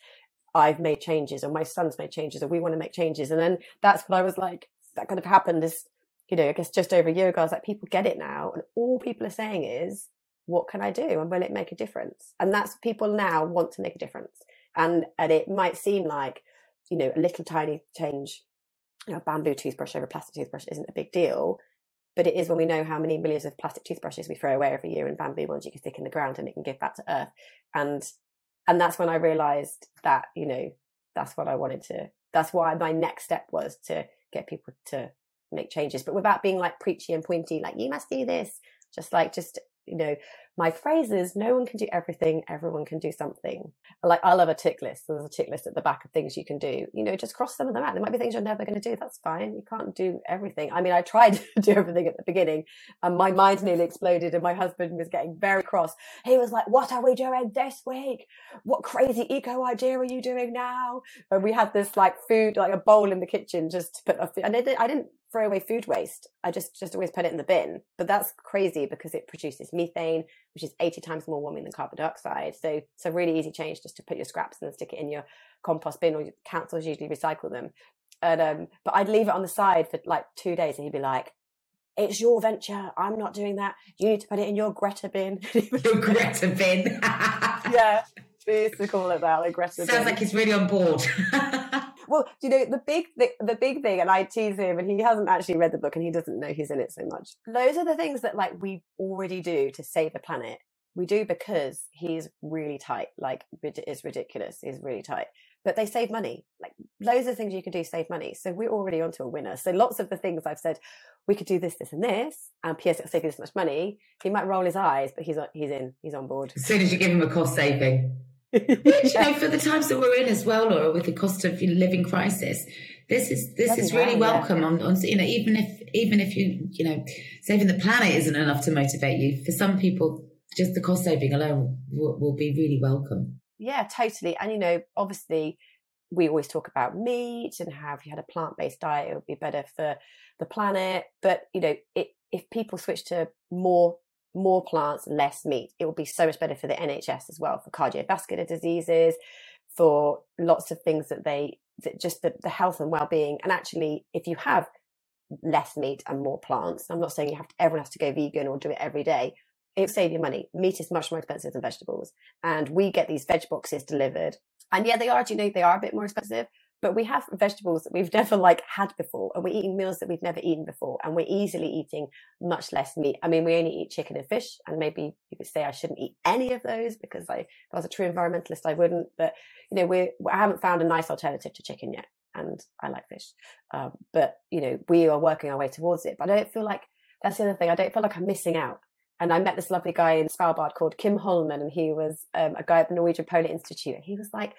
I've made changes, or my son's made changes, or we want to make changes." And then that's what I was like. That kind of happened. Is you know, I guess just over a year ago, I was like, people get it now, and all people are saying is, what can I do? And will it make a difference? And that's people now want to make a difference. And, and it might seem like, you know, a little tiny change, you know, bamboo toothbrush over plastic toothbrush isn't a big deal. But it is when we know how many millions of plastic toothbrushes we throw away every year and bamboo ones you can stick in the ground and it can give back to earth. And, and that's when I realized that, you know, that's what I wanted to, that's why my next step was to get people to make changes, but without being like preachy and pointy, like you must do this. Just like, just you know, my phrase is no one can do everything, everyone can do something. Like, I love a tick list. There's a tick list at the back of things you can do. You know, just cross some of them out. There might be things you're never going to do. That's fine. You can't do everything. I mean, I tried to do everything at the beginning and my mind nearly exploded and my husband was getting very cross. He was like, what are we doing this week? What crazy eco idea are you doing now? And we had this like food, like a bowl in the kitchen just to put a, and I didn't throw away food waste. I just just always put it in the bin. But that's crazy because it produces methane, which is 80 times more warming than carbon dioxide. So it's a really easy change just to put your scraps and stick it in your compost bin or your councils usually recycle them. And um, but I'd leave it on the side for like two days and he'd be like, it's your venture. I'm not doing that. You need to put it in your Greta bin. your Greta bin. yeah. We used to call it that, like Greta Sounds bin. like he's really on board. well, you know, the big the, big thing, and I tease him, and he hasn't actually read the book, and he doesn't know he's in it so much. Those are the things that like we already do to save the planet. We do because he's really tight. Like it's ridiculous. He's really tight, but they save money. Like loads of things you can do save money. So we're already onto a winner. So lots of the things I've said, we could do this, this, and this, and PS will save you this much money. He might roll his eyes, but he's he's in. He's on board. As soon as you give him a cost saving. Which, you um, know, for the times that we're in as well, Laura, with the cost of living crisis, this is this Bloody is really welcome. Yeah. On, on you know, even if even if you you know saving the planet isn't enough to motivate you, for some people, just the cost saving alone will, will be really welcome. Yeah, totally. And you know, obviously, we always talk about meat and how if you had a plant based diet, it would be better for the planet. But you know, it, if people switch to more more plants, less meat. It will be so much better for the NHS as well, for cardiovascular diseases, for lots of things that they, that just the, the health and well-being. And actually, if you have less meat and more plants, I'm not saying you have to, everyone has to go vegan or do it every day. It'll save you money. Meat is much more expensive than vegetables. And we get these veg boxes delivered. And yeah, they are, do you know, they are a bit more expensive, but we have vegetables that we've never like had before and we're eating meals that we've never eaten before and we're easily eating much less meat i mean we only eat chicken and fish and maybe you could say i shouldn't eat any of those because I, if i was a true environmentalist i wouldn't but you know we i haven't found a nice alternative to chicken yet and i like fish um, but you know we are working our way towards it but i don't feel like that's the other thing i don't feel like i'm missing out and I met this lovely guy in Svalbard called Kim Holmén, and he was um, a guy at the Norwegian Polar Institute. And he was like,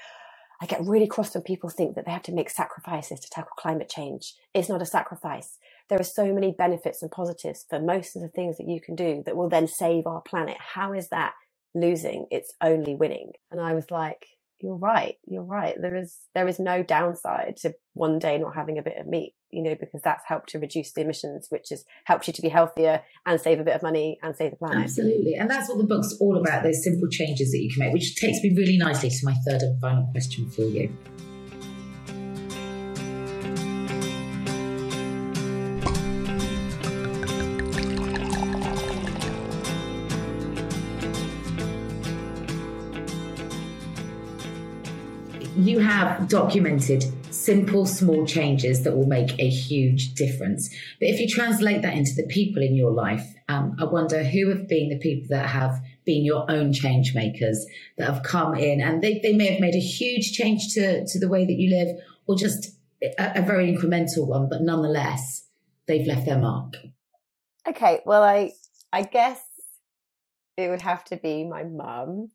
I get really cross when people think that they have to make sacrifices to tackle climate change. It's not a sacrifice. There are so many benefits and positives for most of the things that you can do that will then save our planet. How is that losing? It's only winning. And I was like, you're right. You're right. There is, there is no downside to one day not having a bit of meat, you know, because that's helped to reduce the emissions, which has helped you to be healthier and save a bit of money and save the planet. Absolutely. And that's what the book's all about, those simple changes that you can make, which takes me really nicely to my third and final question for you. Have documented simple, small changes that will make a huge difference. But if you translate that into the people in your life, um, I wonder who have been the people that have been your own change makers that have come in and they, they may have made a huge change to, to the way that you live or just a, a very incremental one, but nonetheless, they've left their mark. Okay, well, I I guess it would have to be my mum.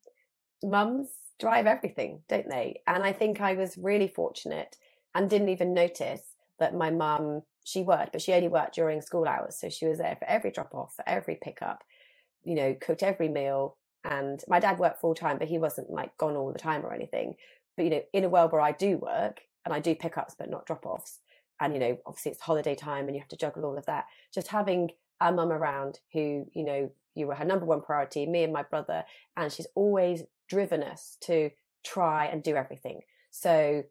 Mums drive everything, don't they? And I think I was really fortunate and didn't even notice that my mum, she worked, but she only worked during school hours. So she was there for every drop off, for every pickup, you know, cooked every meal. And my dad worked full time, but he wasn't like gone all the time or anything. But, you know, in a world where I do work and I do pickups, but not drop offs, and, you know, obviously it's holiday time and you have to juggle all of that, just having a mum around who, you know, you were her number one priority, me and my brother, and she's always driven us to try and do everything. So,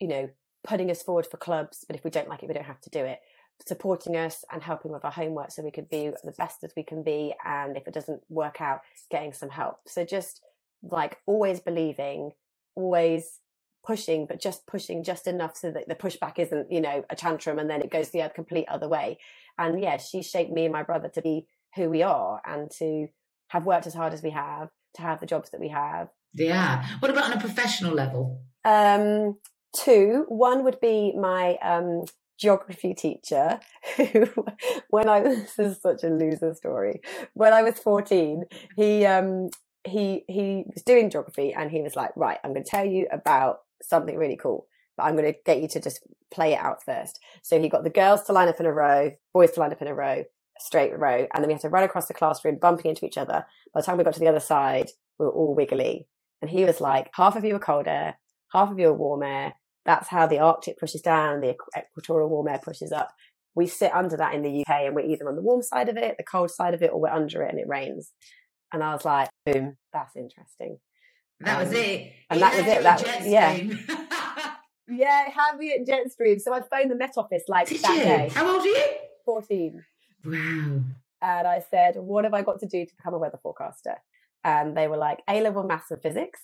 you know, putting us forward for clubs, but if we don't like it, we don't have to do it. supporting us and helping with our homework so we could be the best as we can be. And if it doesn't work out, getting some help. So just like always believing, always pushing, but just pushing just enough so that the pushback isn't, you know, a tantrum and then it goes the other complete other way. And yeah, she shaped me and my brother to be who we are and to have worked as hard as we have, to have the jobs that we have. Yeah. What about on a professional level? Um, two. One would be my um, geography teacher who, when I this is such a loser story. When I was fourteen, he um, he he was doing geography and he was like, right, I'm going to tell you about something really cool. But I'm going to get you to just play it out first. So he got the girls to line up in a row, boys to line up in a row, straight row, and then we had to run across the classroom, bumping into each other. By the time we got to the other side, we were all wiggly. And he was like, half of you are cold air, half of you are warm air. That's how the Arctic pushes down, the equatorial warm air pushes up. We sit under that in the UK and we're either on the warm side of it, the cold side of it, or we're under it and it rains. And I was like, boom, that's interesting. That um, was it. And that was it. That yeah. yeah, have me at Jetstream. So I phoned the Met Office like Did that you? day. How old are you? 14. Wow. And I said, what have I got to do to become a weather forecaster? And they were like, A level maths and physics.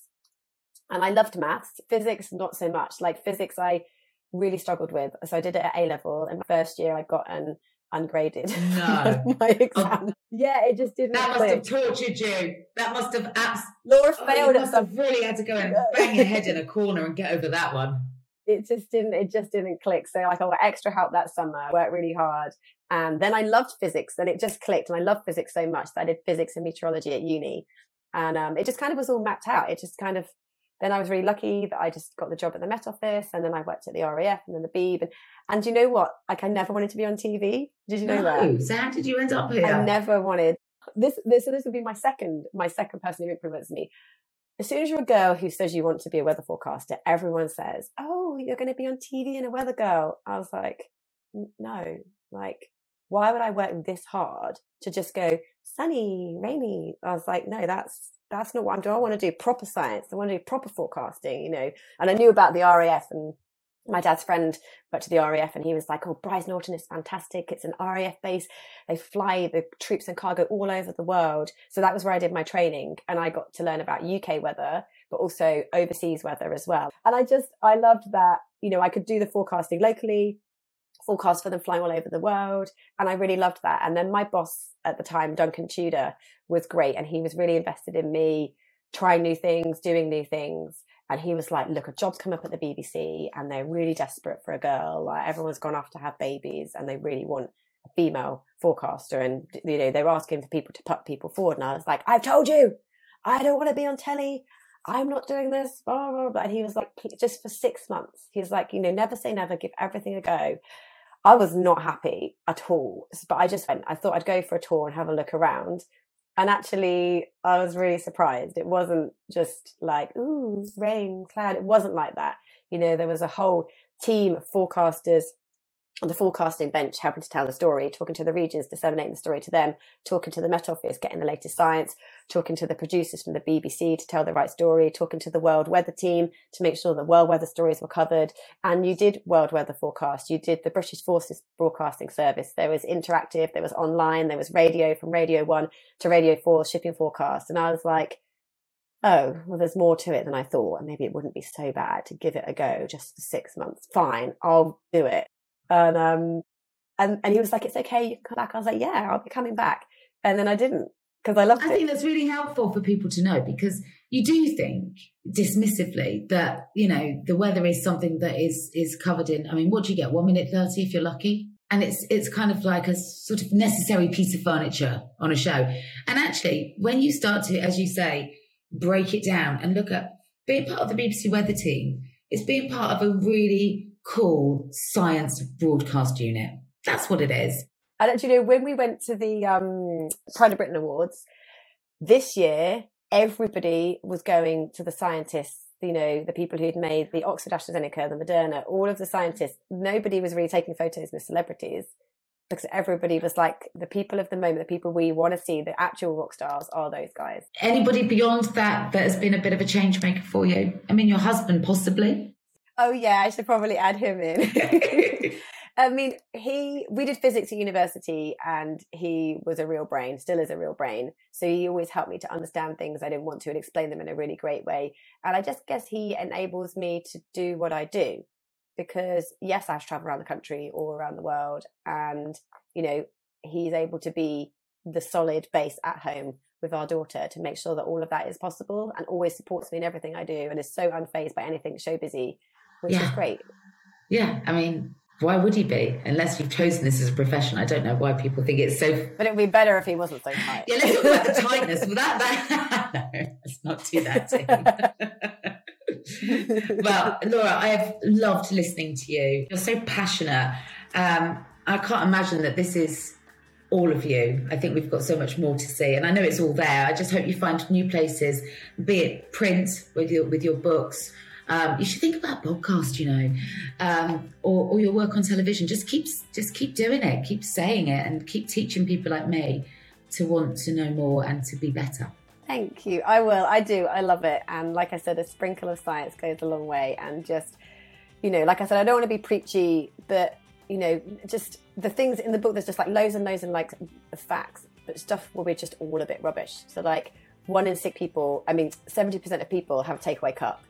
And I loved maths. Physics, not so much. Like physics, I really struggled with. So I did it at A level. My first year, I got an ungraded no. my oh. exam. Oh, yeah, it just didn't. That must have tortured you. That must have abs- Laura oh, failed. You must have really had to go and bang your head in a corner and get over that one. It just didn't. It just didn't click. So like I got extra help that summer. Worked really hard, and then I loved physics. And it just clicked. And I loved physics so much that I did physics and meteorology at uni, and um, it just kind of was all mapped out. It just kind of then I was really lucky that I just got the job at the Met Office and then I worked at the RAF and then the Beeb. And, and you know what? Like I never wanted to be on TV. Did you know no. that? So how did you end up here? I never wanted this, this, so this would be my second, my second person who influenced me. As soon as you're a girl who says you want to be a weather forecaster, everyone says, Oh, you're going to be on TV and a weather girl. I was like, no, like, why would I work this hard to just go sunny, rainy? I was like, no, that's that's not what I'm doing. I want to do proper science. I want to do proper forecasting, you know. And I knew about the RAF and my dad's friend went to the RAF and he was like, Oh, Brize Norton is fantastic. It's an RAF base. They fly the troops and cargo all over the world. So that was where I did my training and I got to learn about UK weather, but also overseas weather as well. And I just, I loved that, you know, I could do the forecasting locally, forecast for them flying all over the world. And I really loved that. And then my boss at the time, Duncan Tudor, was great. And he was really invested in me trying new things, doing new things. And he was like, look, a job's come up at the BBC and they're really desperate for a girl. Like everyone's gone off to have babies and they really want a female forecaster. And, you know, they're asking for people to put people forward. And I was like, I've told you, I don't want to be on telly. I'm not doing this, blah, blah, blah. And he was like, just for six months, he's like, you know, never say never, give everything a go. I was not happy at all. But I just went, I thought I'd go for a tour and have a look around. And actually, I was really surprised. It wasn't just like, ooh, rain, cloud. It wasn't like that. You know, there was a whole team of forecasters on the forecasting bench helping to tell the story, talking to the regions, disseminating the story to them, talking to the Met Office, getting the latest science, talking to the producers from the BBC to tell the right story, talking to the World Weather Team to make sure the world weather stories were covered. And you did world weather forecast. You did the British Forces Broadcasting Service. There was interactive, there was online, there was radio from Radio 1 to Radio 4 shipping forecast. And I was like, oh, well, there's more to it than I thought. And maybe it wouldn't be so bad to give it a go just for six months. Fine, I'll do it. And um, and and he was like, "It's okay, you can come back." I was like, "Yeah, I'll be coming back." And then I didn't because I loved I it. I think that's really helpful for people to know because you do think dismissively that you know the weather is something that is is covered in. I mean, what do you get? One minute thirty if you're lucky. And it's it's kind of like a sort of necessary piece of furniture on a show. And actually, when you start to, as you say, break it down and look at being part of the BBC weather team, it's being part of a really cool science broadcast unit. That's what it is. And you know, when we went to the um, Pride of Britain Awards this year, everybody was going to the scientists. You know, the people who'd made the Oxford AstraZeneca, the Moderna, all of the scientists. Nobody was really taking photos with celebrities because everybody was like the people of the moment, the people we want to see, the actual rock stars are those guys. Anybody beyond that that has been a bit of a change maker for you? I mean, your husband possibly. Oh yeah, I should probably add him in. I mean, he we did physics at university, and he was a real brain, still is a real brain. So he always helped me to understand things I didn't want to and explain them in a really great way. And I just guess he enables me to do what I do because yes, I travel around the country or around the world, and you know, he's able to be the solid base at home with our daughter to make sure that all of that is possible and always supports me in everything I do and is so unfazed by anything show busy, which yeah. is great. Yeah, I mean, why would he be? Unless you've chosen this as a profession. I don't know why people think it's so. But it would be better if he wasn't so tight. yeah, let's talk about the tightness. Well, that, that... no, let's not do that. well, Laura, I have loved listening to you. You're so passionate. Um, I can't imagine that this is all of you. I think we've got so much more to see, and I know it's all there. I just hope you find new places, be it print with your with your books. Um, you should think about podcast, you know, um, or, or your work on television. Just keep just keep doing it, keep saying it, and keep teaching people like me to want to know more and to be better. Thank you. I will. I do. I love it. And like I said, a sprinkle of science goes a long way. And just, you know, like I said, I don't want to be preachy, but you know, just the things in the book, there's just like loads and loads and like facts, but stuff will be just all a bit rubbish. So like one in six people, I mean, 70% of people have a takeaway cup,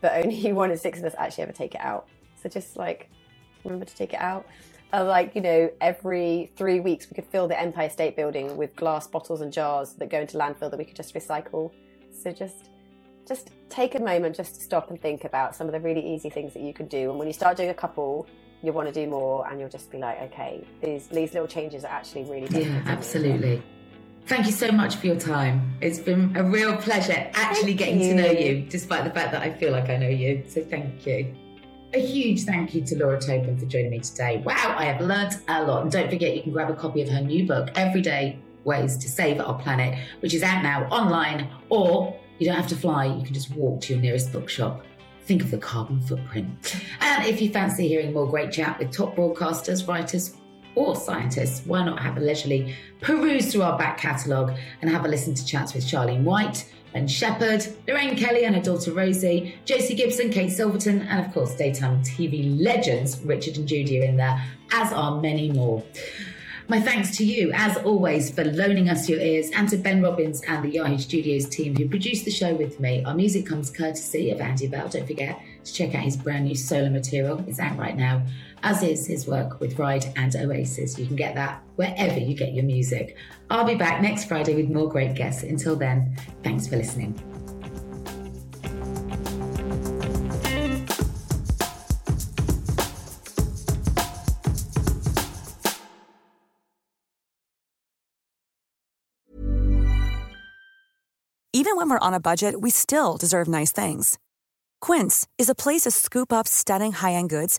but only one in six of us actually ever take it out. So just like, remember to take it out. Uh, like, you know, every three weeks we could fill the Empire State Building with glass bottles and jars that go into landfill that we could just recycle. So just just take a moment just to stop and think about some of the really easy things that you can do. And when you start doing a couple, you'll want to do more and you'll just be like, okay, these these little changes are actually really Yeah, absolutely. Thank you so much for your time. It's been a real pleasure actually thank getting you. to know you, despite the fact that I feel like I know you. So thank you. A huge thank you to Laura Tobin for joining me today. Wow, I have learned a lot. And don't forget, you can grab a copy of her new book, Everyday Ways to Save Our Planet, which is out now online, or you don't have to fly, you can just walk to your nearest bookshop think of the carbon footprint. And if you fancy hearing more great chat with top broadcasters, writers, or scientists, why not have a leisurely peruse through our back catalogue and have a listen to chats with Charlene White, Ben Shephard, Lorraine Kelly and her daughter Rosie, Josie Gibson, Kate Silverton, and of course daytime TV legends Richard and Judy are in there, as are many more. My thanks to you, as always, for loaning us your ears, and to Ben Robbins and the Yahoo Studios team who produced the show with me. Our music comes courtesy of Andy Bell. Don't forget to check out his brand new solo material. It's out right now, as is his work with Ride and Oasis. You can get that wherever you get your music. I'll be back next Friday with more great guests. Until then, thanks for listening. Even when we're on a budget, we still deserve nice things. Quince is a place to scoop up stunning high end goods